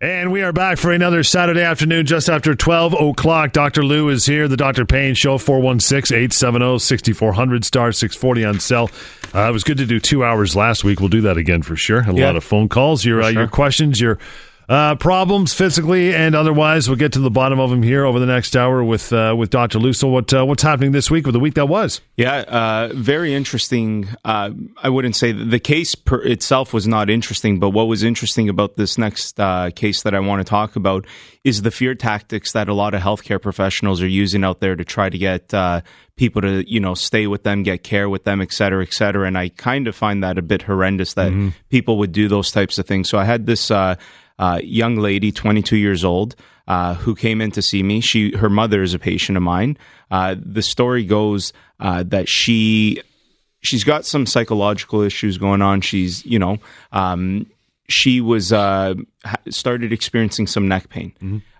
And we are back for another Saturday afternoon just after 12 o'clock. Dr. Lou is here, the Dr. Pain Show, 416 870 6400, star 640 on cell. Uh, it was good to do two hours last week. We'll do that again for sure. A Yeah. lot of phone calls, your, uh, sure. your questions, your uh, problems physically and otherwise. We'll get to the bottom of them here over the next hour with uh, with Dr. Lou. So, what, uh, what's happening this week or the week that was? Yeah, uh, very interesting. Uh, I wouldn't say the case per itself was not interesting, but what was interesting about this next uh, case that I want to talk about is the fear tactics that a lot of healthcare professionals are using out there to try to get uh, people to, you know, stay with them, get care with them, et cetera, et cetera. And I kind of find that a bit horrendous that people would do those types of things. So I had this uh, young lady, 22 years old, uh, who came in to see me. She, her mother is a patient of mine. Uh, the story goes uh, that she, she's got some psychological issues going on. She's, you know, um, she was uh, started experiencing some neck pain.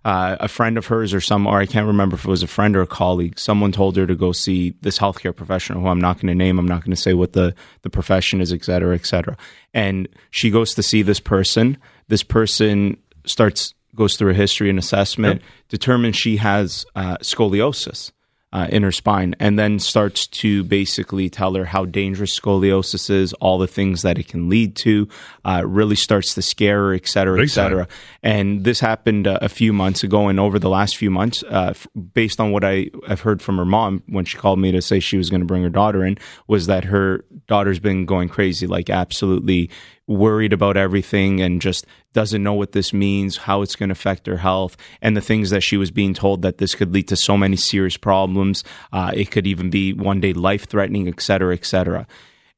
Uh, a friend of hers, or some, or I can't remember if it was a friend or a colleague. Someone told her to go see this healthcare professional, who I'm not going to name. I'm not going to say what the the profession is, et cetera, et cetera. And she goes to see this person. This person starts goes through a history and assessment, determines she has uh, scoliosis uh, in her spine, and then starts to basically tell her how dangerous scoliosis is, all the things that it can lead to. Uh, really starts to scare her, et cetera, et Big time. cetera. And this happened uh, a few months ago, and over the last few months, uh, f- based on what I have heard from her mom when she called me to say she was going to bring her daughter in, was that her daughter's been going crazy, like absolutely worried about everything and just doesn't know what this means, how it's going to affect her health, and the things that she was being told that this could lead to so many serious problems. Uh, it could even be one day life threatening, et cetera, et cetera.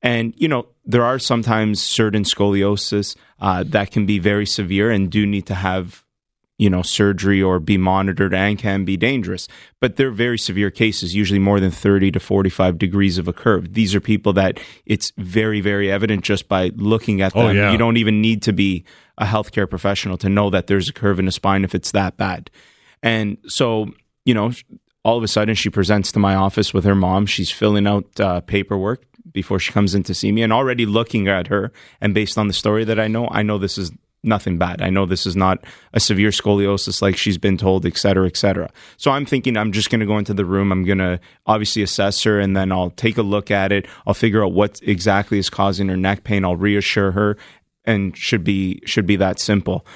And, you know, there are sometimes certain scoliosis uh, that can be very severe and do need to have you know surgery or be monitored and can be dangerous. But they're very severe cases usually more than 30 to 45 degrees of a curve. These are people that it's very very evident just by looking at them. Oh, yeah. you don't even need to be a healthcare professional to know that there's a curve in the spine if it's that bad. And so you know all of a sudden she presents to my office with her mom. She's filling out uh, paperwork before she comes in to see me and already looking at her. And based on the story that i know i know this is nothing bad. I know this is not a severe scoliosis like she's been told, et cetera, et cetera. So I'm thinking I'm just going to go into the room. I'm going to obviously assess her and then I'll take a look at it. I'll figure out what exactly is causing her neck pain. I'll reassure her and should be, should be that simple.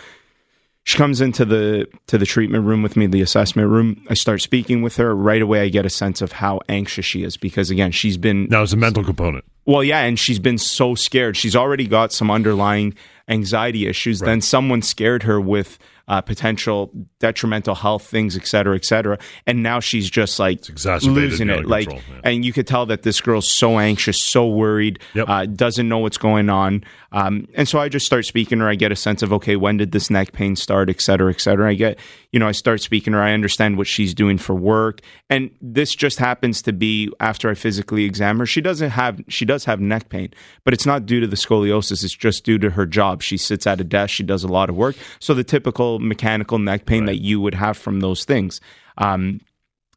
She comes into the to the treatment room with me, the assessment room. I start speaking with her. Right away, I get a sense of how anxious she is because again, she's been Now, it's a mental component. well, yeah, and she's been so scared. She's already got some underlying anxiety issues. Then someone scared her with uh, potential detrimental health things, et cetera, et cetera. And now she's just like losing it. Like, control, yeah. and you could tell that this girl's so anxious, so worried, Yep. uh, doesn't know what's going on. Um, and so I just start speaking to her. I get a sense of, okay, when did this neck pain start, et cetera, et cetera. I get, you know, I start speaking to her. I understand what she's doing for work. And this just happens to be after I physically examine her. She doesn't have, she does have neck pain, but it's not due to the scoliosis. It's just due to her job. She sits at a desk. She does a lot of work. So the typical mechanical neck pain that you would have from those things. Um,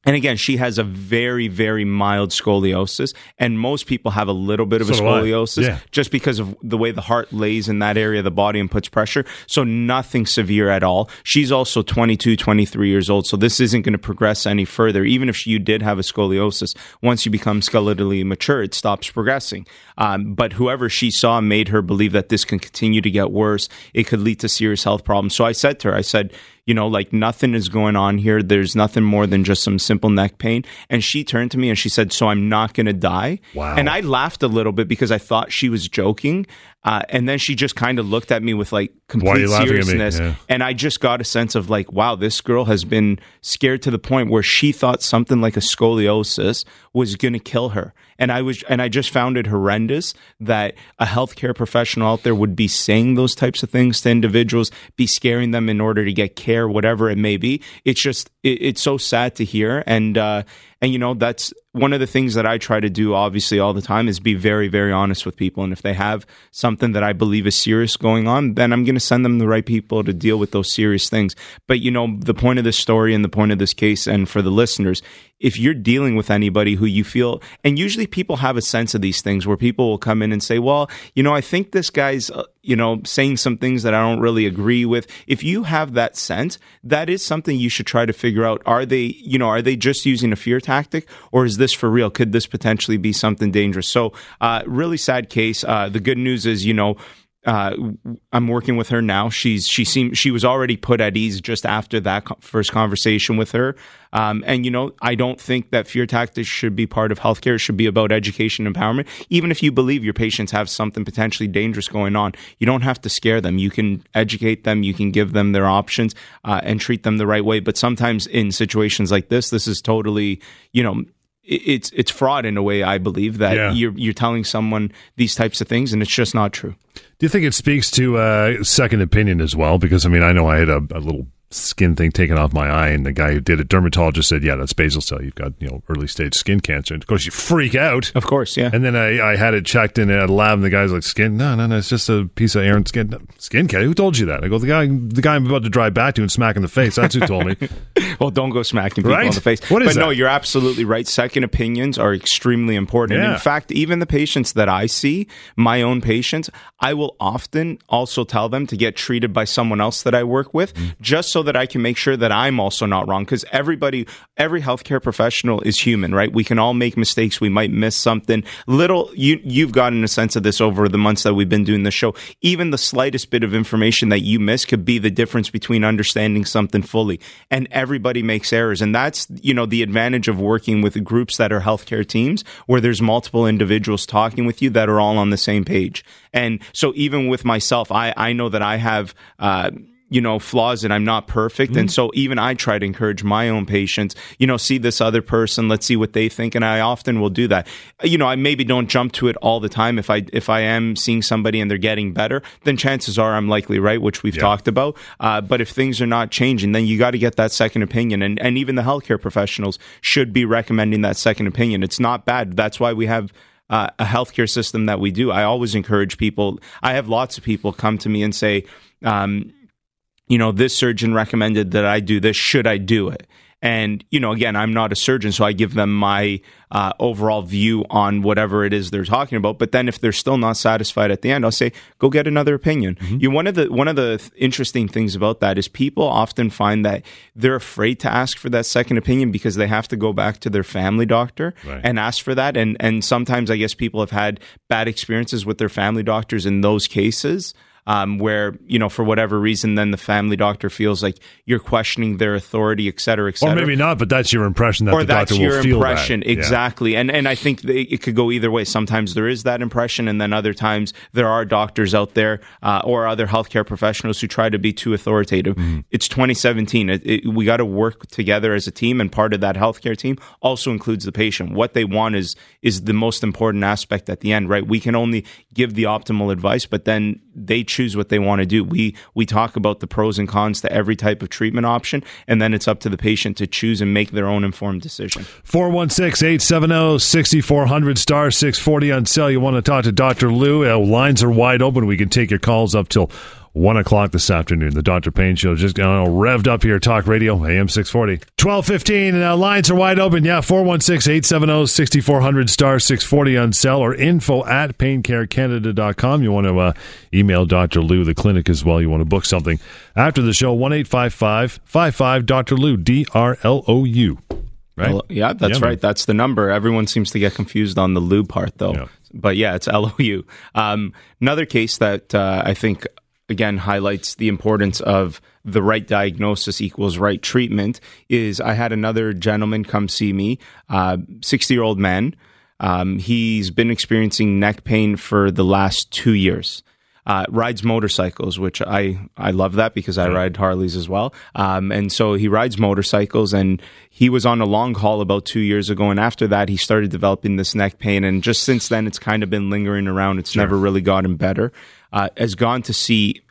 and again, she has a very, very mild scoliosis, and most people have a little bit of a So I. scoliosis Yeah. just because of the way the heart lays in that area of the body and puts pressure. So nothing severe at all. She's also 22, 23 years old, so this isn't going to progress any further. Even if you did have a scoliosis, once you become skeletally mature, it stops progressing. Um, but whoever she saw made her believe that this can continue to get worse. It could lead to serious health problems. So I said to her, I said, you know, like nothing is going on here. There's nothing more than just some simple neck pain. And she turned to me and she said, So I'm not going to die. Wow. And I laughed a little bit because I thought she was joking. Uh, and then she just kind of looked at me with like Why are you complete laughing at me? seriousness. Yeah. And I just got a sense of like, wow, this girl has been scared to the point where she thought something like a scoliosis was going to kill her. And I was, and I just found it horrendous that a healthcare professional out there would be saying those types of things to individuals, be scaring them in order to get care, whatever it may be. It's just, it, it's so sad to hear. And, uh, and you know, that's one of the things that I try to do, obviously, all the time is be very, very honest with people. And if they have something that I believe is serious going on, then I'm going to send them the right people to deal with those serious things. But, you know, the point of this story and the point of this case, and for the listeners, if you're dealing with anybody who you feel, and usually people have a sense of these things where people will come in and say, well, you know, I think this guy's, uh, you know, saying some things that I don't really agree with. If you have that sense, that is something you should try to figure out. Are they, you know, are they just using a fear tactic or is this for real? Could this potentially be something dangerous? So, uh, really sad case. Uh, the good news is, you know, uh, I'm working with her now. She's she seemed she was already put at ease just after that co- first conversation with her. Um, and you know, I don't think that fear tactics should be part of healthcare. It should be about education, empowerment. Even if you believe your patients have something potentially dangerous going on, you don't have to scare them. You can educate them. You can give them their options uh, and treat them the right way. But sometimes in situations like this, this is totally you know it's it's fraud in a way. I believe that Yeah. you're you're telling someone these types of things, and it's just not true. Do you think it speaks to uh, second opinion as well? Because I mean, I know I had a, a little skin thing taken off my eye, and the guy who did it, dermatologist, said, "Yeah, that's basal cell. You've got you know early stage skin cancer." And of course, you freak out. Of course, yeah. And then I, I had it checked in at a lab, and the guy's like, "Skin? No, no, no. It's just a piece of Aaron's skin. Skin cancer. Who told you that?" I go, "The guy, the guy I'm about to drive back to and smack in the face. That's who told me." well, don't go smacking people Right? in the face. What is but no, you're absolutely right. Second opinions are extremely important. Yeah. in fact, even the patients that I see, my own patients, I will often also tell them to get treated by someone else that I work with, Mm. just so that I can make sure that I'm also not wrong. Because everybody, every healthcare professional is human, right? We can all make mistakes. We might miss something. Little, you you've gotten a sense of this over the months that we've been doing the show. Even the slightest bit of information that you miss could be the difference between understanding something fully. And everybody makes errors, and that's you know the advantage of working with groups that are healthcare teams where there's multiple individuals talking with you that are all on the same page. And so even with myself, I I know that I have. Uh, you know flaws and I'm not perfect. And so even I try to encourage my own patients you know see this other person let's see what they think. And I often will do that. You know I maybe don't jump to it all the time. If I if I am seeing somebody and they're getting better then chances are I'm likely right which we've talked about. Uh, but if things are not changing then you got to get that second opinion. And and even the healthcare professionals should be recommending that second opinion. It's not bad. That's why we have uh, a healthcare system that we do. I always encourage people. I have lots of people come to me and say, um, you know, this surgeon recommended that I do this. Should I do it? And, you know, again, I'm not a surgeon, so I give them my uh, overall view on whatever it is they're talking about. But then if they're still not satisfied at the end, I'll say, go get another opinion. You, one of the, one of the th- interesting things about that is people often find that they're afraid to ask for that second opinion because they have to go back to their family doctor Right. and ask for that. And, and sometimes I guess people have had bad experiences with their family doctors in those cases um, where you know for whatever reason, then the family doctor feels like you're questioning their authority, et cetera, et cetera. Or maybe not, but that's your impression that or the that's doctor your will feel impression that. Yeah. exactly and and i think it could go either way sometimes there is that impression and then other times there are doctors out there uh, or other healthcare professionals who try to be too authoritative Mm-hmm. it's 2017 it, it, we got to work together as a team and part of that healthcare team also includes the patient what they want is is the most important aspect at the end right we can only give the optimal advice but then they choose what they want to do we we talk about the pros and cons to every type of treatment option and then it's up to the patient to choose and make their own informed decision 416 870 6400 star 640 on sale. You want to talk to Dr. Lou? Uh, lines are wide open. We can take your calls up till 1 o'clock this afternoon. The Dr. Pain Show just got all revved up here. Talk Radio, AM 640. 1215, and uh, lines are wide open. Yeah, 416 870 6400 star 640 on sale or info at paincarecanada.com. You want to uh, email Dr. Lou, the clinic as well. You want to book something after the show, 1 855 55 Dr. Lou, D R L O U. Right? Well, yeah, that's Yeah, man. right. That's the number. Everyone seems to get confused on the Lou part, though. Yeah. But yeah, it's L O U. Um, another case that uh, I think again highlights the importance of the right diagnosis equals right treatment is I had another gentleman come see me, sixty year old man. Um, he's been experiencing neck pain for the last two years uh, rides motorcycles, which I, I love that because I ride Harleys as well. Um, and so he rides motorcycles and he was on a long haul about two years ago. And after that, he started developing this neck pain. And just since then, it's kind of been lingering around. It's never really gotten better. Uh, has gone to see,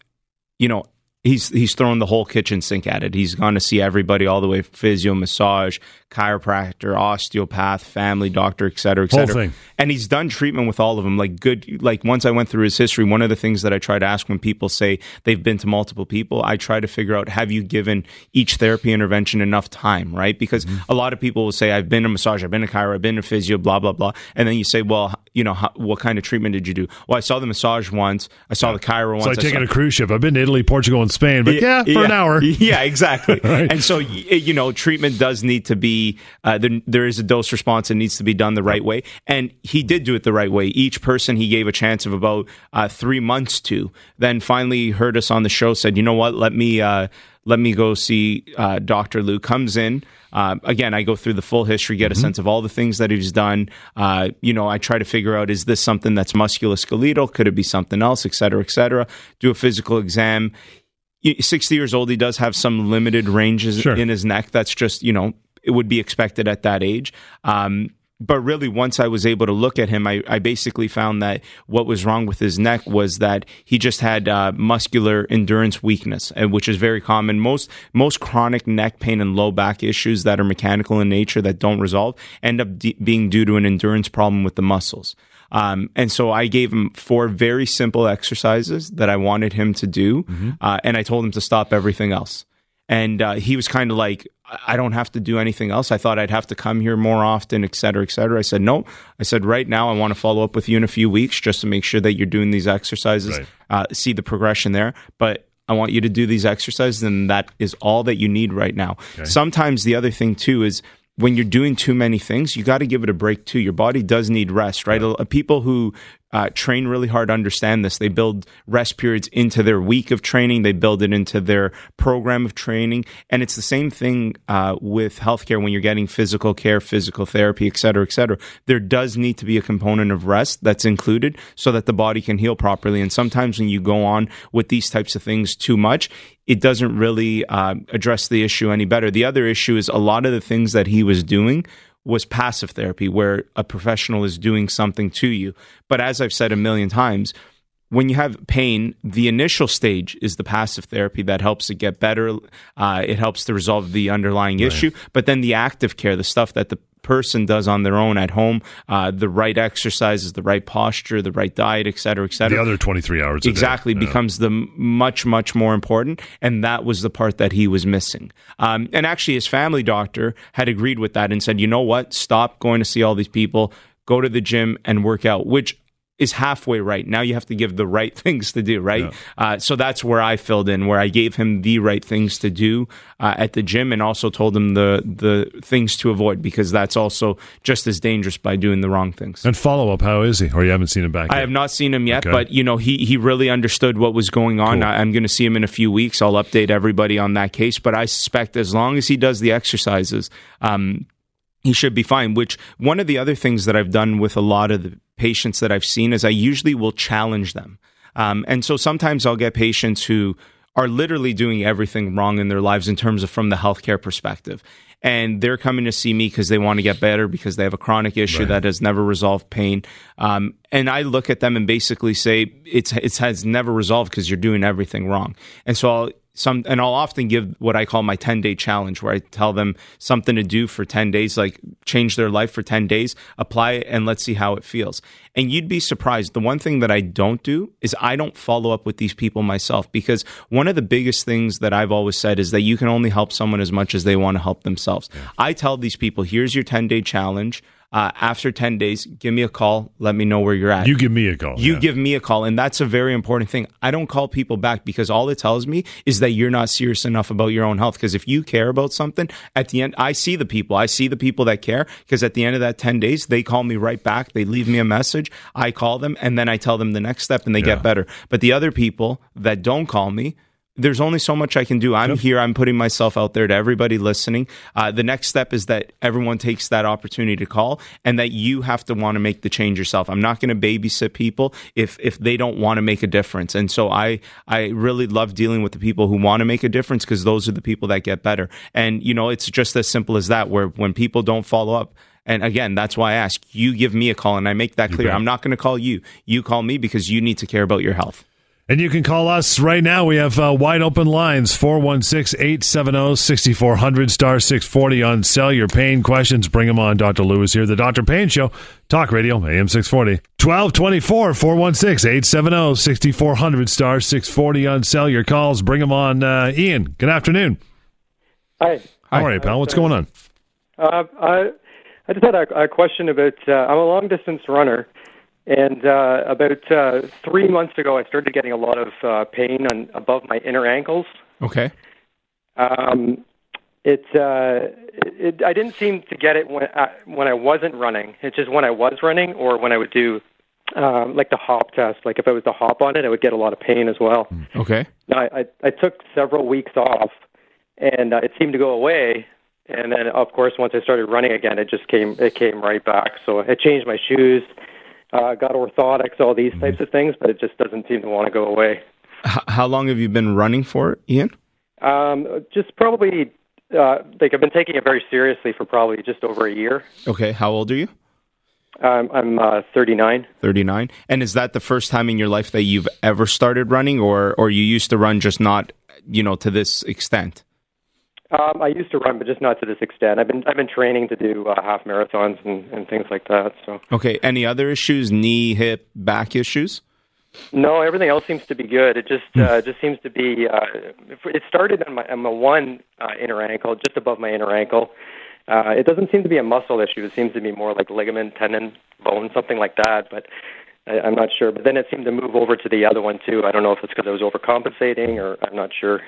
you know, he's he's thrown the whole kitchen sink at it. He's gone to see everybody all the way physio, massage, chiropractor, osteopath, family doctor, et cetera, et Whole cetera. thing. And he's done treatment with all of them. Like good, like once I went through his history, one of the things that I try to ask when people say they've been to multiple people, I try to figure out have you given each therapy intervention enough time, right? Because Mm-hmm. a lot of people will say I've been a massage, I've been a chiro, I've been a physio, blah blah blah, and then you say, well, you know, how, what kind of treatment did you do? Well, I saw the massage once, I saw the chiro once. It's like I taking saw- a cruise ship. I've been to Italy, Portugal, and Spain, but yeah, for an hour. Yeah, exactly. Right. And so, you know, treatment does need to be, uh, there, there is a dose response. It needs to be done the right way. And he did do it the right way. Each person he gave a chance of about uh, three months to. Then finally heard us on the show, said, you know what, let me, uh, let me go see uh, Dr. Lou. Comes in. Uh, again, I go through the full history, get a sense of all the things that he's done. Uh, you know, I try to figure out is this something that's musculoskeletal? Could it be something else, et cetera, et cetera? Do a physical exam. Y- 60 years old, he does have some limited ranges Sure. in his neck. That's just, you know, it would be expected at that age. Um, but really, once I was able to look at him, I, I basically found that what was wrong with his neck was that he just had uh, muscular endurance weakness, which is very common. Most most chronic neck pain and low back issues that are mechanical in nature that don't resolve end up de- being due to an endurance problem with the muscles. Um, and so I gave him four very simple exercises that I wanted him to do, uh, and I told him to stop everything else. And uh, he was kind of like, I don't have to do anything else. I thought I'd have to come here more often, et cetera, et cetera. I said, no. I said, right now, I want to follow up with you in a few weeks just to make sure that you're doing these exercises, Right. uh, see the progression there. But I want you to do these exercises, and that is all that you need right now. Sometimes the other thing, too, is when you're doing too many things, you got to give it a break too. Your body does need rest, right? Uh, People who uh, train really hard understand this. They build rest periods into their week of training. They build it into their program of training, and it's the same thing uh, with healthcare when you're getting physical care, physical therapy, et cetera, et cetera. There does need to be a component of rest that's included so that the body can heal properly. And sometimes when you go on with these types of things too much, it doesn't really uh, address the issue any better. The other issue is a lot of the things that he was doing was passive therapy, where a professional is doing something to you. But as I've said a million times, when you have pain, the initial stage is the passive therapy that helps it get better. Uh, it helps to resolve the underlying issue. But then the active care, the stuff that the person does on their own at home, uh, the right exercises, the right posture, the right diet, et cetera, et cetera The other 23 hours. exactly Yeah. becomes the much much more important and that was the part that he was missing um, and actually his family doctor had agreed with that and said you know what stop going to see all these people go to the gym and work out which is halfway right now you have to give the right things to do right uh, so that's where i filled in where i gave him the right things to do uh, at the gym and also told him the the things to avoid because that's also just as dangerous by doing the wrong things And follow up, how is he? Or you haven't seen him back I yet? have not seen him yet, Okay. but you know he he really understood what was going on. Cool. I, I'm going to see him in a few weeks. I'll update everybody on that case, but I suspect as long as he does the exercises, um, he should be fine. Which one of the other things that I've done with a lot of the patients that I've seen is I usually will challenge them, um, and so sometimes I'll get patients who are literally doing everything wrong in their lives in terms of from the healthcare perspective. And they're coming to see me because they want to get better because they have a chronic issue that has never resolved pain. Um, and I look at them and basically say it's it has never resolved because you're doing everything wrong. And so I'll some and I'll often give what I call my 10 day challenge where I tell them something to do for 10 days like change their life for 10 days apply it and let's see how it feels. And you'd be surprised. The one thing that I don't do is I don't follow up with these people myself because one of the biggest things that I've always said is that you can only help someone as much as they want to help themselves. I tell these people here's your 10 day challenge uh, after 10 days give me a call let me know where you're at You give me a call. you yeah. give me a call, and that's a very important thing. I don't call people back because all it tells me is that you're not serious enough about your own health. Because if you care about something, at the end, I see the people. I see the people that care. Because at the end of that 10 days, they call me right back. They leave me a message. I call them, and then I tell them the next step, and they Yeah. get better. But the other people that don't call me, there's only so much I can do. I'm here. I'm putting myself out there to everybody listening. Uh, the next step is that everyone takes that opportunity to call, and that you have to want to make the change yourself. I'm not going to babysit people if if they don't want to make a difference. And so I I really love dealing with the people who want to make a difference because those are the people that get better. And you know, it's just as simple as that. Where when people don't follow up. And again, that's why I ask you give me a call and I make that clear. I'm not going to call you. You call me because you need to care about your health. And you can call us right now. We have uh, wide open lines 416 870 6400 star 640 on cell Your pain questions, bring them on. Dr. Lou's here. The Dr. Pain Show, Talk Radio, AM 640. 1224 416 870 6400 star 640 on cell Your calls, bring them on. Uh, Ian, good afternoon. Hi. How are you, pal? What's going on? Uh, I, I just had a, a question about. Uh, I'm a long distance runner, and uh, about uh, three months ago, I started getting a lot of uh, pain on above my inner ankles. Okay. Um, it, uh, it, I didn't seem to get it when I, when I wasn't running. It's just when I was running, or when I would do um, like the hop test. Like if I was to hop on it, I would get a lot of pain as well. Okay. Now, I, I, I took several weeks off, and uh, it seemed to go away. And then, of course, once I started running again, it just came it came right back. So I changed my shoes, uh, got orthotics, all these types of things, but it just doesn't seem to want to go away. H- how long have you been running for, Ian? Um, just probably uh, like I've been taking it very seriously for probably just over a year. Okay. How old are you? Um, I'm uh, 39. 39. And is that the first time in your life that you've ever started running or or you used to run just not, you know, to this extent? Um, I used to run, but just not to this extent. I've been I've been training to do uh, half marathons and, and things like that. So Okay. Any other issues? Knee, hip, back issues? no, everything else seems to be good. It just uh, just seems to be. Uh, it started on my on my one uh, inner ankle, just above my inner ankle. Uh, it doesn't seem to be a muscle issue. It seems to be more like ligament, tendon, bone, something like that. But I, I'm not sure. But then it seemed to move over to the other one too. I don't know if it's because I was overcompensating or I'm not sure.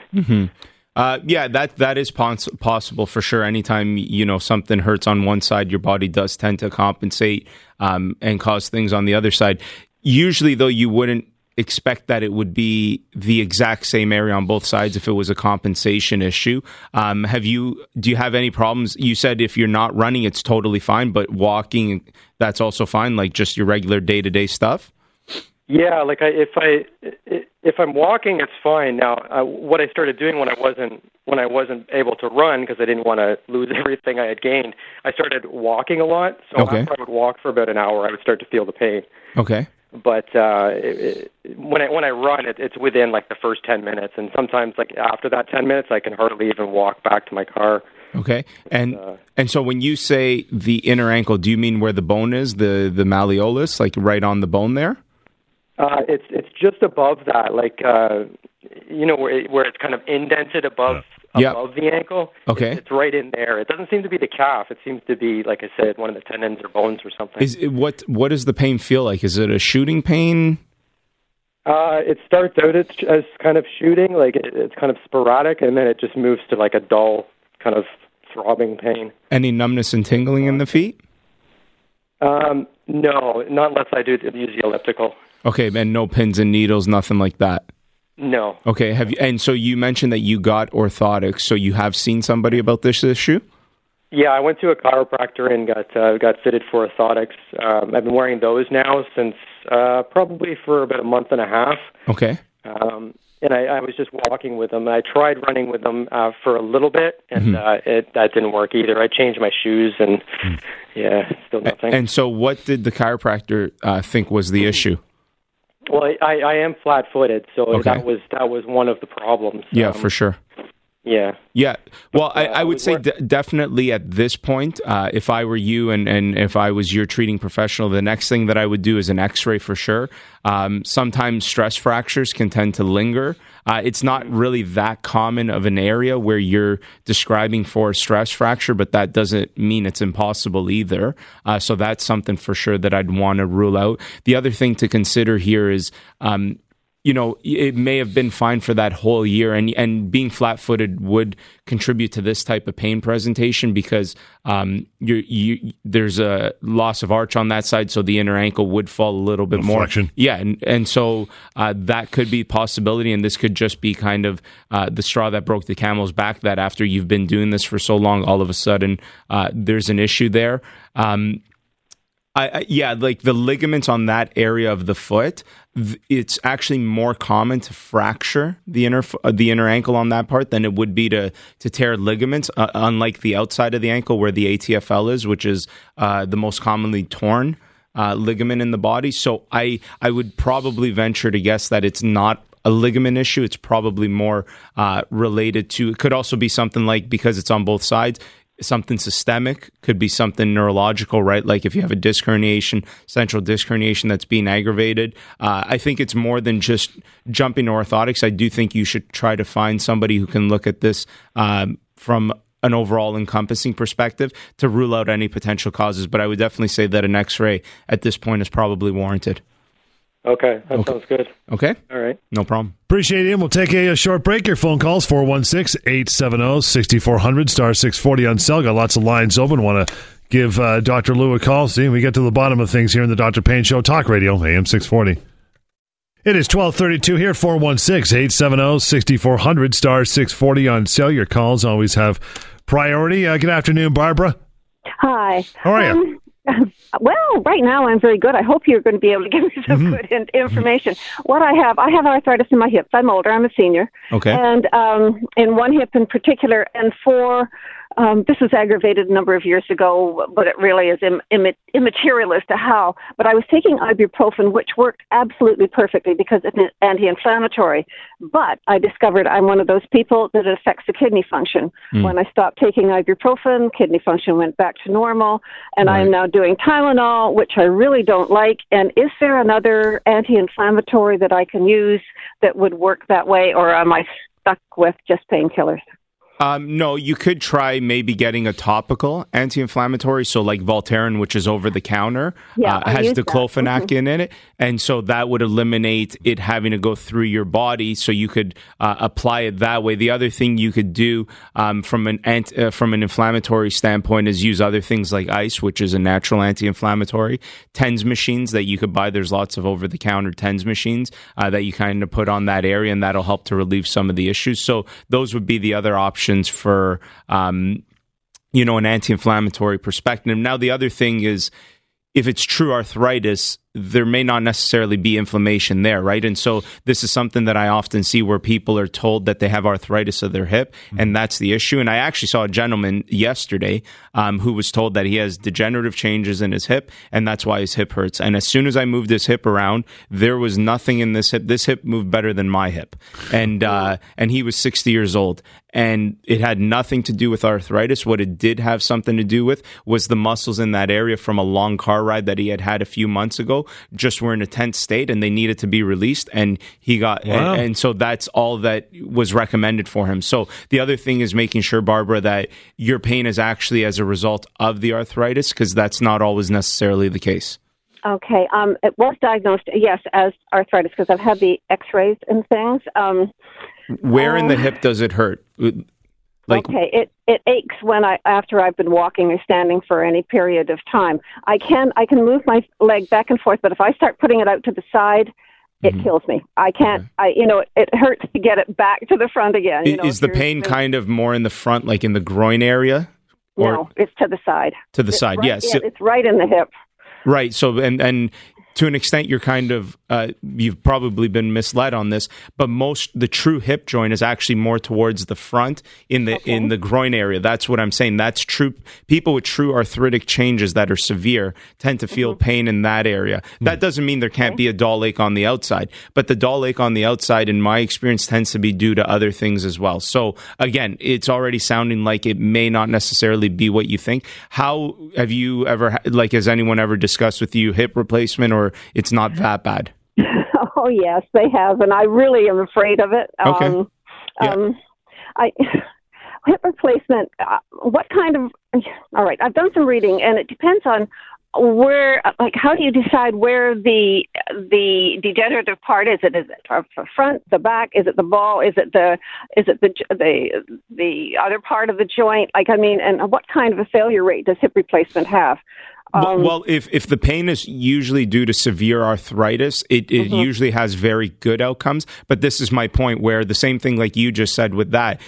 Uh, yeah, that that is pos- possible for sure. Anytime you know something hurts on one side, your body does tend to compensate um, and cause things on the other side. Usually, though, you wouldn't expect that it would be the exact same area on both sides if it was a compensation issue. Um, have you? Do you have any problems? You said if you're not running, it's totally fine, but walking, that's also fine. Like just your regular day to day stuff. Yeah, like I, if I if I'm walking, it's fine. Now, uh, what I started doing when I wasn't when I wasn't able to run because I didn't want to lose everything I had gained, I started walking a lot. So Okay. after I would walk for about an hour, I would start to feel the pain. Okay. But uh, it, it, when I when I run, it, it's within like the first ten minutes, and sometimes like after that ten minutes, I can hardly even walk back to my car. Okay. And uh, and so when you say the inner ankle, do you mean where the bone is, the the malleolus, like right on the bone there? Uh, it's it's just above that, like uh, you know where it, where it's kind of indented above Yep. above the ankle. Okay. it's, it's right in there. It doesn't seem to be the calf. It seems to be, like I said, one of the tendons or bones or something. Is it, what what does the pain feel like? Is it a shooting pain? Uh, it starts out as, as kind of shooting, like it, it's kind of sporadic, and then it just moves to like a dull kind of throbbing pain. Any numbness and tingling in the feet? Um, no, not unless I do use the elliptical. Okay, and no pins and needles, nothing like that. No. Okay, have you? And so you mentioned that you got orthotics. So you have seen somebody about this issue? Yeah, I went to a chiropractor and got uh, got fitted for orthotics. Um, I've been wearing those now since uh, probably for about a month and a half. Okay. Um, and I, I was just walking with them. I tried running with them uh, for a little bit, and uh, it that didn't work either. I changed my shoes, and yeah, still nothing. And so, what did the chiropractor uh, think was the issue? Well, I, I, I am flat-footed, so Okay. that was that was one of the problems. Yeah, Um, for sure. yeah. Yeah. Well, I, uh, I would say de- definitely at this point, uh, if I were you and, and if I was your treating professional, the next thing that I would do is an x ray for sure. Um, sometimes stress fractures can tend to linger. Uh, it's not really that common of an area where you're describing for a stress fracture, but that doesn't mean it's impossible either. Uh, so that's something for sure that I'd want to rule out. The other thing to consider here is, um, you know, it may have been fine for that whole year, and and being flat footed would contribute to this type of pain presentation because um, you you there's a loss of arch on that side, so the inner ankle would fall a little bit more. Yeah, and and so uh, that could be a possibility, and this could just be kind of uh, the straw that broke the camel's back. That after you've been doing this for so long, all of a sudden uh, there's an issue there. Um, I, I, yeah, like the ligaments on that area of the foot, it's actually more common to fracture the inner uh, the inner ankle on that part than it would be to to tear ligaments. Uh, unlike the outside of the ankle where the ATFL is, which is uh, the most commonly torn uh, ligament in the body. So I I would probably venture to guess that it's not a ligament issue. It's probably more uh, related to. It could also be something like because it's on both sides something systemic, could be something neurological, right? Like if you have a disc herniation, central disc herniation that's being aggravated. Uh, I think it's more than just jumping to orthotics. I do think you should try to find somebody who can look at this um, from an overall encompassing perspective to rule out any potential causes. But I would definitely say that an x ray at this point is probably warranted. Okay, that Okay. sounds good. Okay? All right. No problem. Appreciate it. We'll take a, a short break. Your phone calls 416 870 6400 star 640 on cell. Got lots of lines open. Want to give uh, Dr. Lou a call. See, we get to the bottom of things here in the Dr. Pain Show Talk Radio, AM 640. It is 1232 here, 416 870 6400 star 640 on cell. Your calls always have priority. Uh, good afternoon, Barbara. Hi. How are you? Well, right now I'm very good. I hope you're going to be able to give me some Mm-hmm. good in- information. What I have, I have arthritis in my hips. I'm older. I'm a senior. Okay. And um, in one hip in particular, and for um, this was aggravated a number of years ago, but it really is Im- Im- immaterial as to how. But I was taking ibuprofen, which worked absolutely perfectly because it's an anti-inflammatory. But I discovered I'm one of those people that it affects the kidney function. When I stopped taking ibuprofen, kidney function went back to normal, and I am now doing Tylenol, which I really don't like. And is there another anti-inflammatory that I can use that would work that way, or am I stuck with just painkillers? Um, no, you could try maybe getting a topical anti-inflammatory. So, like Voltaren, which is over the counter, Yeah, uh, has diclofenac in it, and so that would eliminate it having to go through your body. So you could uh, apply it that way. The other thing you could do um, from an ant- uh, from an inflammatory standpoint is use other things like ice, which is a natural anti-inflammatory. Tens machines that you could buy. There's lots of over-the-counter Tens machines uh, that you kind of put on that area, and that'll help to relieve some of the issues. So those would be the other options for um, you know an anti-inflammatory perspective. Now the other thing is if it's true arthritis, there may not necessarily be inflammation there, right? And so this is something that I often see where people are told that they have arthritis of their hip, and that's the issue. And I actually saw a gentleman yesterday um, who was told that he has degenerative changes in his hip, and that's why his hip hurts. And as soon as I moved his hip around, there was nothing in this hip. This hip moved better than my hip, and uh, and he was sixty years old and it had nothing to do with arthritis. What it did have something to do with was the muscles in that area from a long car ride that he had had a few months ago just were in a tense state and they needed to be released. And he got, Wow. and, and so that's all that was recommended for him. So the other thing is making sure, Barbara, that your pain is actually as a result of the arthritis because that's not always necessarily the case. Okay. Um, it was diagnosed, yes, as arthritis because I've had the X-rays and things. Um, Where in the hip does it hurt? Like, okay, it it aches when I after I've been walking or standing for any period of time. I can I can move my leg back and forth, but if I start putting it out to the side, it Mm-hmm. kills me. I can't. I you know it, it hurts to get it back to the front again. You know, is the pain kind of more in the front, like in the groin area? Or No, it's to the side. to the It's side? right- yes. yeah, it's right in the hip. Right. So, and and to an extent, you're kind of uh, you've probably been misled on this, but most the true hip joint is actually more towards the front in the in the groin area. That's what I'm saying. That's true. People with true arthritic changes that are severe tend to feel pain in that area. That doesn't mean there can't be a dull ache on the outside, but the dull ache on the outside, in my experience, tends to be due to other things as well. So again, it's already sounding like it may not necessarily be what you think. How have you ever ha- like has anyone ever discussed with you hip replacement or it's not that bad? Oh yes, they have, and I really am afraid of it. Okay. Um, Yeah. um, I hip replacement. Uh, what kind of? All right, I've done some reading, and it depends on where. Like, how do you decide where the the degenerative part is? It is it the front, the back? Is it the ball? Is it the is it the the the other part of the joint? Like, I mean, and what kind of a failure rate does hip replacement have? Well- Um, well, if if the pain is usually due to severe arthritis, it, it Mm-hmm. usually has very good outcomes. But this is my point where the same thing like you just said with that,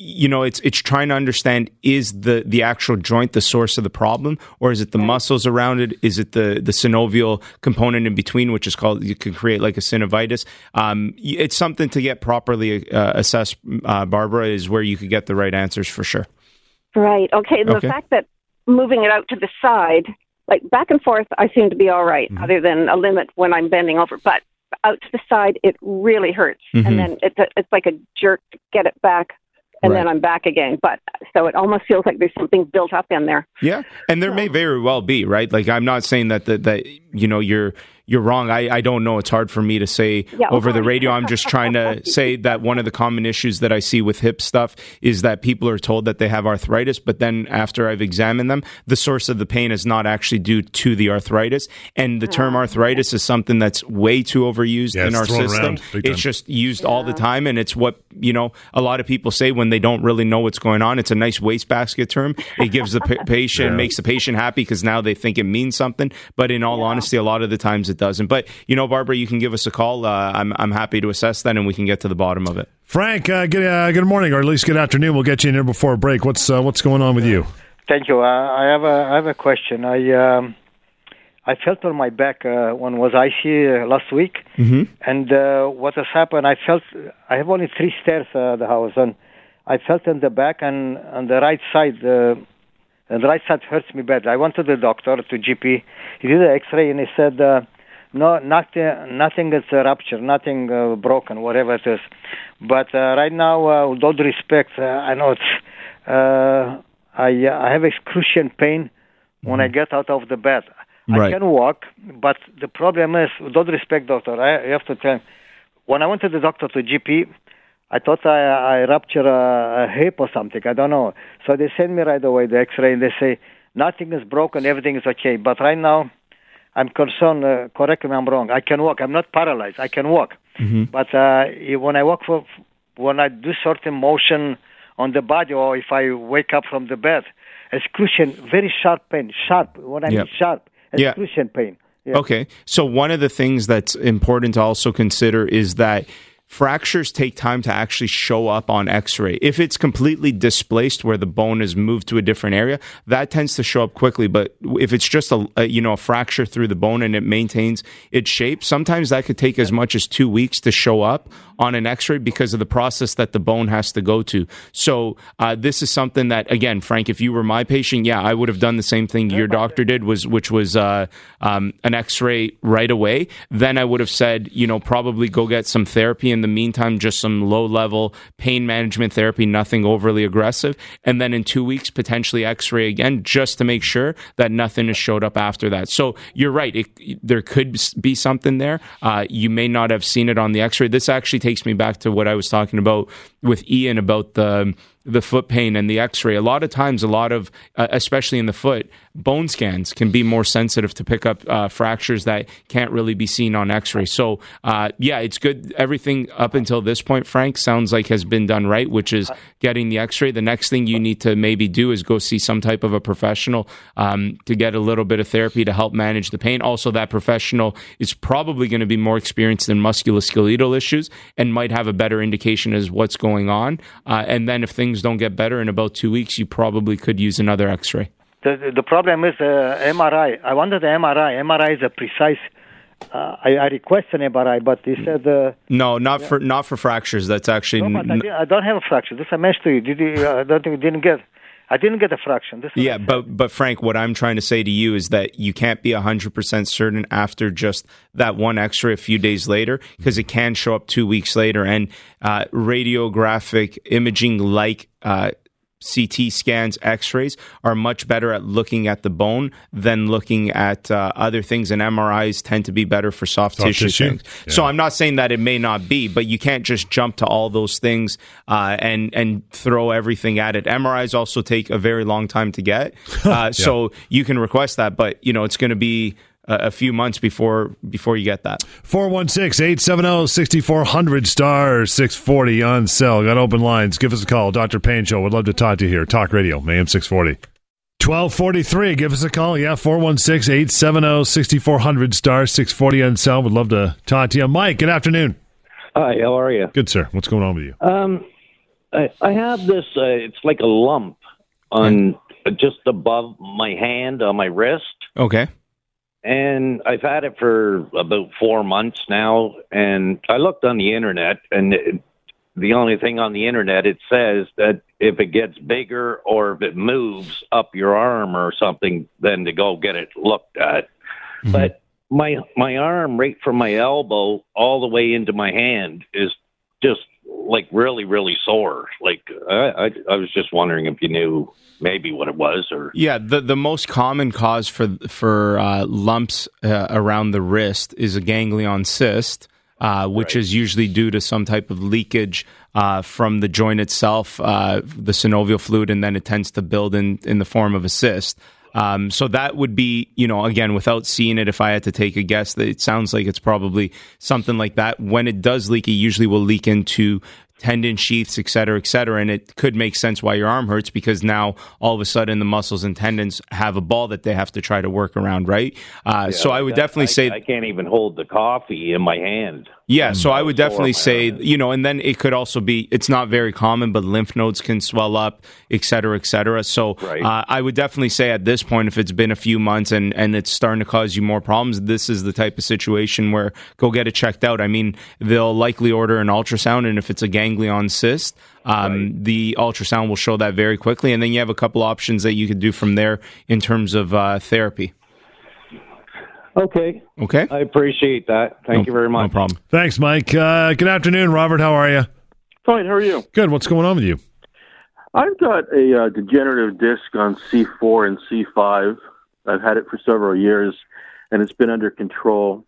you know, it's it's trying to understand is the the actual joint the source of the problem, or is it the muscles around it? Is it the the synovial component in between, which is called you can create like a synovitis? Um, it's something to get properly uh, assessed. Uh, Barbara is where you could get the right answers for sure. Right. Okay. The Okay. fact that moving it out to the side, like back and forth, I seem to be all right, Mm-hmm. other than a limit when I'm bending over. But out to the side, it really hurts, Mhm. and then it's a, it's like a jerk to get it back, and then I'm back again. But so it almost feels like there's something built up in there. Yeah, and there may very well be right. Like I'm not saying that that, that you know you're you're wrong. I, I don't know. It's hard for me to say Yeah, over the radio. I'm just trying to say that one of the common issues that I see with hip stuff is that people are told that they have arthritis, but then after I've examined them, the source of the pain is not actually due to the arthritis. And the term ah, arthritis is something that's way too overused Yeah, in our system. around. It's just used all the time, and it's what you know. A lot of people say when they don't really know what's going on. It's a nice wastebasket term. It gives the pa- patient Yeah. makes the patient happy because now they think it means something. But in all honesty, a lot of the times it doesn't. But you know, Barbara, you can give us a call. Uh, I'm I'm happy to assess that, and we can get to the bottom of it. Frank, uh, good, uh, good morning, or at least good afternoon. We'll get you in here before a break. What's uh, what's going on with you? Thank you. Uh, I have a I have a question. I um, I felt on my back uh, when was icy uh, last week, Mm-hmm. and uh, what has happened? I felt I have only three stairs uh, the house, and I felt in the back and on the right side. Uh, and the right side hurts me bad. I went to the doctor, to GP. He did an X-ray and he said, uh, no, nothing, nothing is a rupture, nothing uh, broken, whatever it is. But uh, right now, uh, with all due respect, uh, I know it's, uh, I, uh, I have excruciating pain when I get out of the bed. Right. I can walk, but the problem is, with all due respect, doctor, I, I have to tell. When I went to the doctor to GP, I thought I, I ruptured a, a hip or something. I don't know. So they send me right away the X-ray, and they say nothing is broken, everything is okay. But right now, I'm concerned. Uh, correct me, I'm wrong. I can walk. I'm not paralyzed. I can walk. But uh, when I walk for, when I do certain motion on the body, or if I wake up from the bed, excruciating, very sharp pain. Sharp. When I mean Yep. sharp, Yeah. excruciating pain. Yeah. Okay. So one of the things that's important to also consider is that fractures take time to actually show up on x-ray. If it's completely displaced where the bone is moved to a different area, that tends to show up quickly, but if it's just a, a you know a fracture through the bone and it maintains its shape, sometimes that could take as much as 2 weeks to show up on an x-ray because of the process that the bone has to go to. So, uh, this is something that again, Frank, if you were my patient, yeah, I would have done the same thing your doctor did was which was uh, um, an x-ray right away. Then I would have said, you know, probably go get some therapy in the meantime, just some low-level pain management therapy, nothing overly aggressive, and then in 2 weeks potentially x-ray again just to make sure that nothing has showed up after that. So, you're right, it, there could be something there. Uh, you may not have seen it on the x-ray. This actually takes me back to what I was talking about with Ian about the the foot pain and the x-ray a lot of times a lot of uh, especially in the foot bone scans can be more sensitive to pick up uh, fractures that can't really be seen on x-ray. So uh, yeah it's good. Everything up until this point frank sounds like has been done right which is getting the x-ray. The next thing you need to maybe do is go see some type of a professional um, to get a little bit of therapy to help manage the pain. Also that professional is probably going to be more experienced in musculoskeletal issues and might have a better indication as what's going on. Uh, and then if things don't get better in about two weeks you probably could use another x-ray The, the- the problem is uh, MRI. I wanted the MRI. MRI is a precise. Uh, I, I request an MRI, but they said uh, no not for not for fractures that's actually no, I, I don't have a fracture. This I mentioned to you. Did you? Uh, I don't think you didn't get. I didn't get a fraction. This Yeah, but but Frank, what I'm trying to say to you is that you can't be 100% certain after just that one X-ray a few days later because it can show up two weeks later, and uh, radiographic imaging like. Uh, CT scans, X-rays are much better at looking at the bone than looking at uh, other things, and MRIs tend to be better for soft, Soft tissue, tissue? things. So I'm not saying that it may not be, but you can't just jump to all those things uh, and and throw everything at it. MRIs also take a very long time to get, uh, so you can request that, but you know it's going to be a, a few months before before you get that. 416-870-6400 star 640 on cell. Got open lines. Give us a call. Dr. Pain Show. Would love to talk to you here. Talk Radio, AM 640. 1243. Give us a call. Yeah, 416-870-6400 star 640 on cell. Would love to talk to you. Mike, good afternoon. Hi, how are you? Good, sir. What's going on with you? Um, I, I have this. Uh, it's like a lump on just above my hand on my wrist, Okay. And I've had it for about four months now. And I looked on the internet, and it, the only thing on the internet it says that if it gets bigger or if it moves up your arm or something, then to go get it looked at. Mm-hmm. But my my arm right from my elbow all the way into my hand is just like really really sore. Like I I, I was just wondering if you knew maybe what it was or Yeah, the the most common cause for for uh, lumps uh, around the wrist is a ganglion cyst, uh, which is usually due to some type of leakage uh, from the joint itself, uh, the synovial fluid, and then it tends to build in in the form of a cyst. Um, so that would be, you know, again, without seeing it, if I had to take a guess, that it sounds like it's probably something like that. When it does leak, it usually will leak into tendon sheaths, et cetera, et cetera. And it could make sense why your arm hurts because now all of a sudden the muscles and tendons have a ball that they have to try to work around, right? Uh, so I would definitely I, say I can't even hold the coffee in my hand. Yeah, so I would definitely say, you know, and then it could also be, it's not very common, but lymph nodes can swell up, et cetera, et cetera. So Right. uh, I would definitely say at this point, if it's been a few months and, and it's starting to cause you more problems, this is the type of situation where go get it checked out. I mean, they'll likely order an ultrasound, and if it's a ganglion cyst, um, the ultrasound will show that very quickly. And then you have a couple options that you could do from there in terms of uh, therapy. Okay, Okay? I appreciate that. Thank you very much. No problem. Thanks, Mike. Uh, good afternoon, Robert. How are you? Fine. How are you? Good. What's going on with you? I've got a uh, degenerative disc on C4 and C5. I've had it for several years, and it's been under control.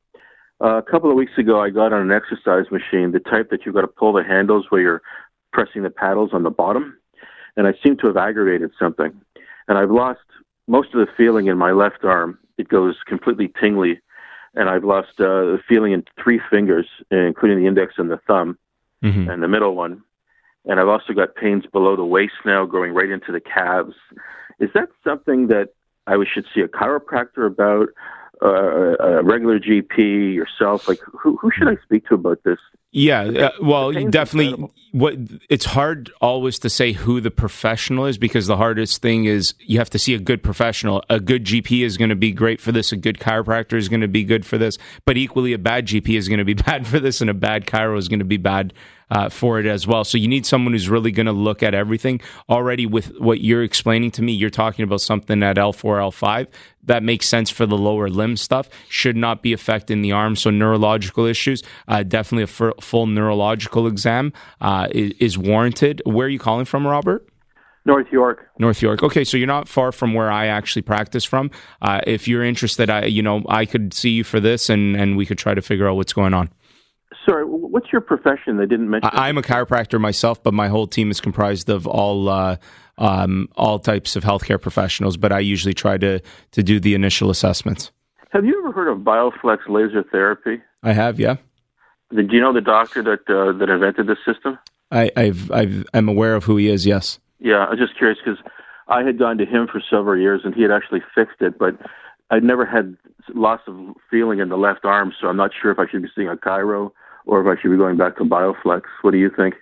Uh, a couple of weeks ago, I got on an exercise machine, the type that you've got to pull the handles where you're pressing the paddles on the bottom, and I seem to have aggravated something. And I've lost most of the feeling in my left arm. It goes completely tingly, and I've lost uh, the feeling in three fingers, including the index and the thumb Mhm. and the middle one. And I've also got pains below the waist now, going right into the calves. Is that something that I should see a chiropractor about, uh, a regular GP, yourself? Like, who, who should I speak to about this? Yeah, uh, well, definitely. incredible. What it's hard always to say who the professional is because the hardest thing is you have to see a good professional. A good GP is going to be great for this. A good chiropractor is going to be good for this. But equally, a bad GP is going to be bad for this, and a bad chiro is going to be bad uh, for it as well. So you need someone who's really going to look at everything. Already with what you're explaining to me, you're talking about something at L4, L5 that makes sense for the lower limb stuff. Should not be affecting the arm. So neurological issues, uh, definitely a f- full neurological exam uh, is, is warranted. Where are you calling from, Robert? North York. North York. Okay, so you're not far from where I actually practice from. Uh, if you're interested, I you know I could see you for this, and and we could try to figure out what's going on. Sorry, what's your profession? They didn't mention. I, I'm a chiropractor myself, but my whole team is comprised of all uh, um, all types of healthcare professionals. But I usually try to to do the initial assessments. Have you ever heard of Bioflex laser therapy? I have, yeah. Do you know the doctor that uh, that invented this system? I, I've I've I'm aware of who he is. Yes. Yeah, I'm just curious because I had gone to him for several years and he had actually fixed it, but I'd never had loss of feeling in the left arm, so I'm not sure if I should be seeing a chiro or if I should be going back to Bioflex. What do you think?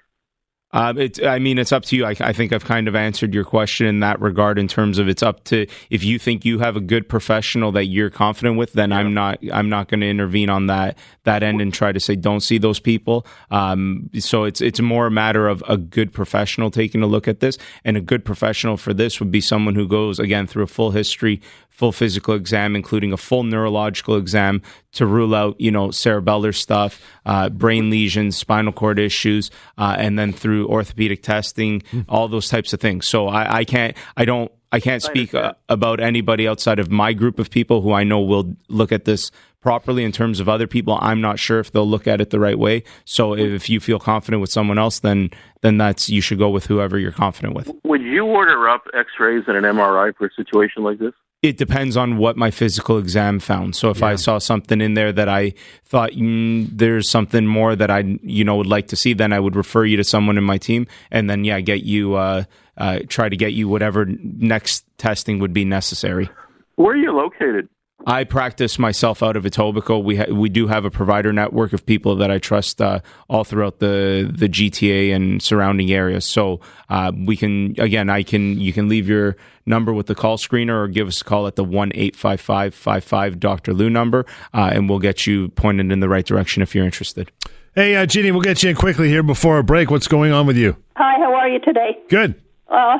Um, it's, I mean, it's up to you. I, I think I've kind of answered your question in that regard. In terms of it's up to if you think you have a good professional that you're confident with, then I'm not. I'm not going to intervene on that that end and try to say don't see those people. Um, so it's it's more a matter of a good professional taking a look at this, and a good professional for this would be someone who goes again through a full history, full physical exam, including a full neurological exam to rule out, you know, cerebellar stuff, uh, brain lesions, spinal cord issues, uh, and then through orthopedic testing, all those types of things. So I, I can't, I don't, I can't speak uh, about anybody outside of my group of people who I know will look at this properly. In terms of other people, I'm not sure if they'll look at it the right way. So if you feel confident with someone else, then then that's you should go with whoever you're confident with. Would you order up X-rays and an MRI for a situation like this? It depends on what my physical exam found. So if I saw something in there that I thought mm, there's something more that I you know would like to see, then I would refer you to someone in my team, and then yeah, get you uh, uh, try to get you whatever next testing would be necessary. Where are you located? I practice myself out of Etobicoke. We ha- we do have a provider network of people that I trust uh, all throughout the the GTA and surrounding areas. So uh, we can again, I can you can leave your number with the call screener or give us a call at the one eight five five five five Dr. Lou number, uh, and we'll get you pointed in the right direction if you're interested. Hey, uh, Jeannie, we'll get you in quickly here before a break. What's going on with you? Hi, how are you today? Good. Uh,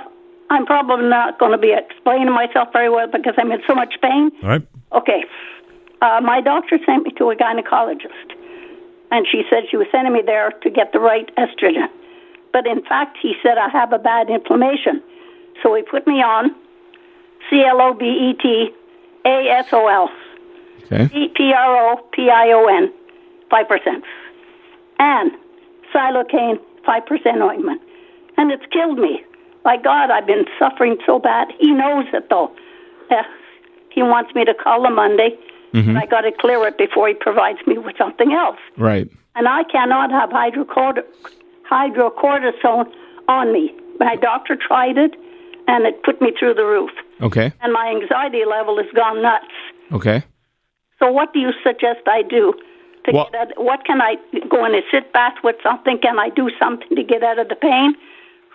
I'm probably not going to be explaining myself very well because I'm in so much pain. All right. Okay. uh, my doctor sent me to a gynecologist, and she said she was sending me there to get the right estrogen. But in fact, he said I have a bad inflammation. So he put me on C L O B E T A S O L. Okay. P R O P I O N, 5%. And xylocaine, 5% ointment. And it's killed me. My God, I've been suffering so bad. He knows it, though. Uh, he wants me to call him Monday. Mm-hmm. I got to clear it before he provides me with something else. Right. And I cannot have hydrocord- hydrocortisone on me. My doctor tried it, and it put me through the roof. Okay. And my anxiety level has gone nuts. Okay. So, what do you suggest I do? To Well- get out, what can I go in and sit back with something? Can I do something to get out of the pain?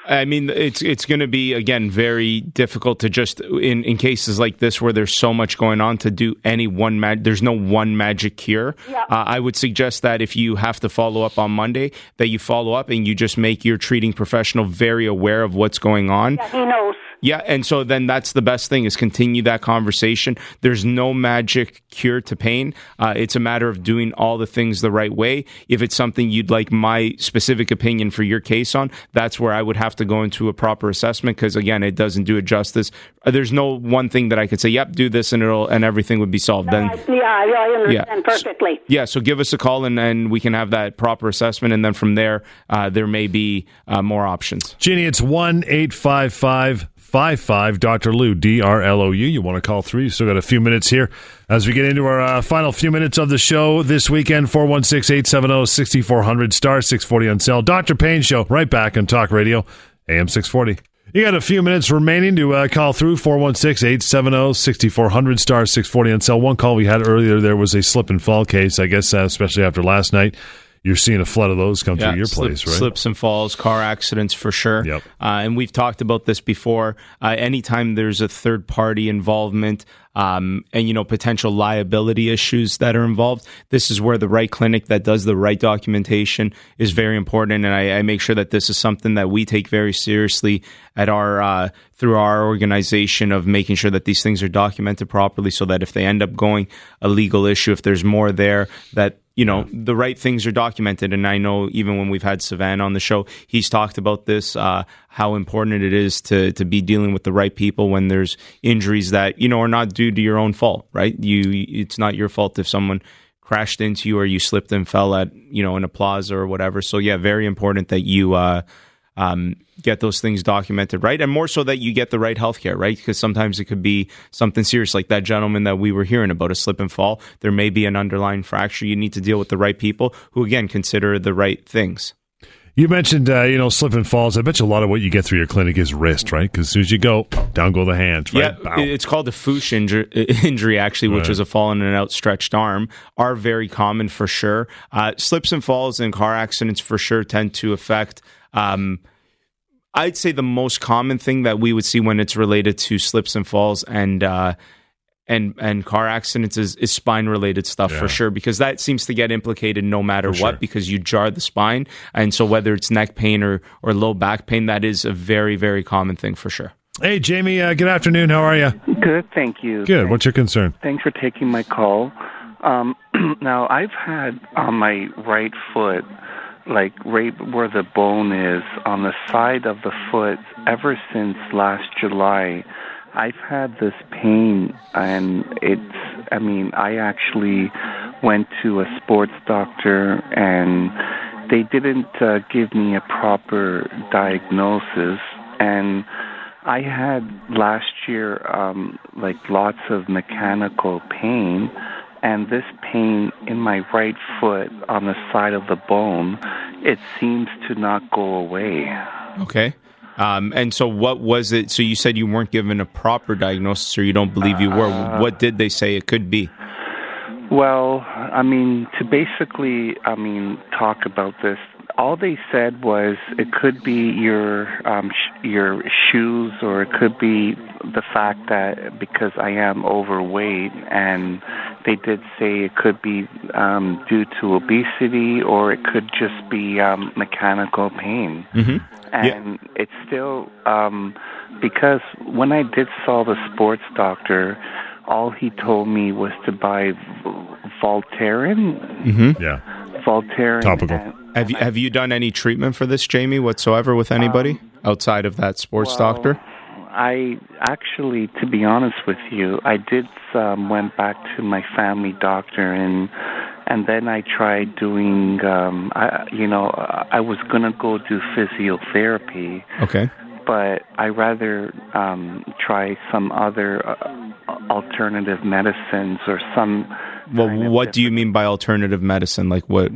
I mean, it's it's going to be again very difficult to just in in cases like this where there's so much going on to do any one mag. There's no one magic cure. Yeah. Uh, I would suggest that if you have to follow up on Monday, that you follow up and you just make your treating professional very aware of what's going on. Yeah, he knows. Yeah, and so then that's the best thing is continue that conversation. There's no magic cure to pain. Uh, it's a matter of doing all the things the right way. If it's something you'd like my specific opinion for your case on, that's where I would have to go into a proper assessment because again, it doesn't do it justice. Uh, there's no one thing that I could say, "Yep, do this," and it'll and everything would be solved. then I, yeah, I understand Yeah. perfectly. yeah, so give us a call and, and we can have that proper assessment, and then from there, uh, there may be uh, more options. Jeannie, it's 1 855 55 Dr. Lou, D R L O U. You want to call three? Still got a few minutes here as we get into our uh, final few minutes of the show this weekend 416 870 6400 star 640 on cell. Dr. Pain Show, right back on Talk Radio, AM 640. You got a few minutes remaining to uh, call through 416 870 6400 star 640 on cell. One call we had earlier there was a slip and fall case, I guess, uh, especially after last night. You're seeing a flood of those come through your slip- place, right? Slips and falls, car accidents for sure. Yep. Uh, and we've talked about this before. Uh, anytime there's a third party involvement um, and you know potential liability issues that are involved, this is where the right clinic that does the right documentation is very important. And I, I make sure that this is something that we take very seriously at our uh, through our organization of making sure that these things are documented properly, so that if they end up going a legal issue, if there's more there that you know the right things are documented. And i know even when we've had savan on the show he's talked about this uh, how important it is to to be dealing with the right people when there's injuries that you know are not due to your own fault right? You it's not your fault if someone crashed into you or you slipped and fell at you know in a plaza or whatever. So yeah very important that you uh um, get those things documented right and more so that you get the right health care right because sometimes it could be something serious like that gentleman that we were hearing about a slip and fall there may be an underlying fracture you need to deal with the right people who again consider the right things You mentioned, uh, you know, slip and falls. I bet you a lot of what you get through your clinic is wrist, right? Because as soon as you go, down go the hands, right? Yeah, Bow. it's called a foosh injury, injury actually, which Right. is a fall in an outstretched arm, are very common for sure. Uh, slips and falls in car accidents for sure tend to affect. Um, I'd say the most common thing that we would see when it's related to slips and falls and uh, and and car accidents is, is spine related stuff Yeah. for sure because that seems to get implicated no matter For what sure. because you jar the spine and so whether it's neck pain or or low back pain that is a very very common thing for sure. hey, Jamie, uh, good afternoon. How are you? Good, thank you. Good. Thanks, What's your concern? thanks for taking my call. Um, now, I've had on my right foot, like right where the bone is, on the side of the foot, ever since last July. I've had this pain, and it's, I mean, I actually went to a sports doctor, and they didn't uh, give me a proper diagnosis. And I had last year um, like lots of mechanical pain, and this pain in my right foot on the side of the bone, it seems to not go away. Okay. Um, and so, what was it? So, you said you weren't given a proper diagnosis, or you don't believe you were. what did they say it could be? Well, I mean, to basically, I mean, talk about this, all they said was it could be your um, your shoes, or it could be the fact that because I am overweight, and they did say it could be um, due to obesity, or it could just be um, mechanical pain. Mm-hmm. and it's still um, because when I did saw the sports doctor, all he told me was to buy Voltaren. Mm-hmm. Yeah. Voltaren. Topical. and- Have you have you done any treatment for this, Jamie, whatsoever with anybody outside of that sports well, doctor? I actually, to be honest with you, I did um, went back to my family doctor and and then I tried doing. Um, I you know I was gonna go do physiotherapy, Okay. but I rather um, try some other uh, alternative medicines or some. Well, what do you mean by alternative medicine? Like what?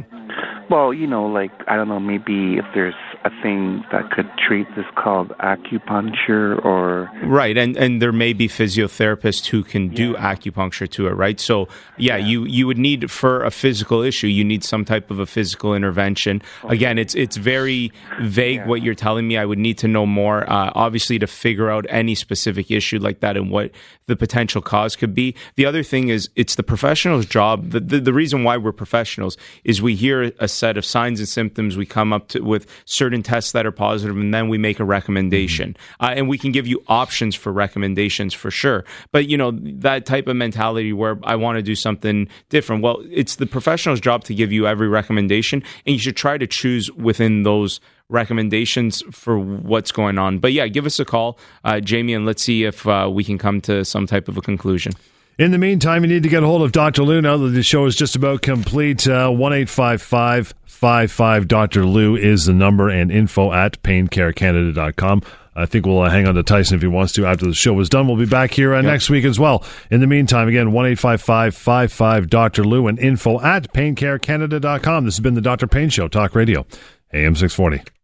Well, you know, like I don't know, maybe if there's a thing that could treat this called acupuncture or Right, and and there may be physiotherapists who can do acupuncture to it, right? So yeah, you you would need for a physical issue, you need some type of a physical intervention. Again, it's it's very vague what you're telling me. I would need to know more, uh, obviously, to figure out any specific issue like that and what the potential cause could be. The other thing is, it's the professional's job. The the, the reason why we're professionals is we hear a set of signs and symptoms. We come up to, with certain tests that are positive, and then we make a recommendation. Uh, and we can give you options for recommendations for sure. But you know that type of mentality where I want to do something different. Well, it's the professional's job to give you every recommendation, and you should try to choose within those recommendations for what's going on. But yeah, give us a call, uh, Jamie, and let's see if uh, we can come to some type of a conclusion. In the meantime, you need to get a hold of Dr. Lou now that the show is just about complete. Uh, one eight five five five five Dr. Lou is the number and info at paincarecanada.com. I think we'll uh, hang on to Tyson if he wants to after the show is done. We'll be back here uh, next week as well. In the meantime, again, one eight five five five five Dr. Lou and info at paincarecanada.com. This has been the Dr. Pain Show, Talk Radio, AM 640.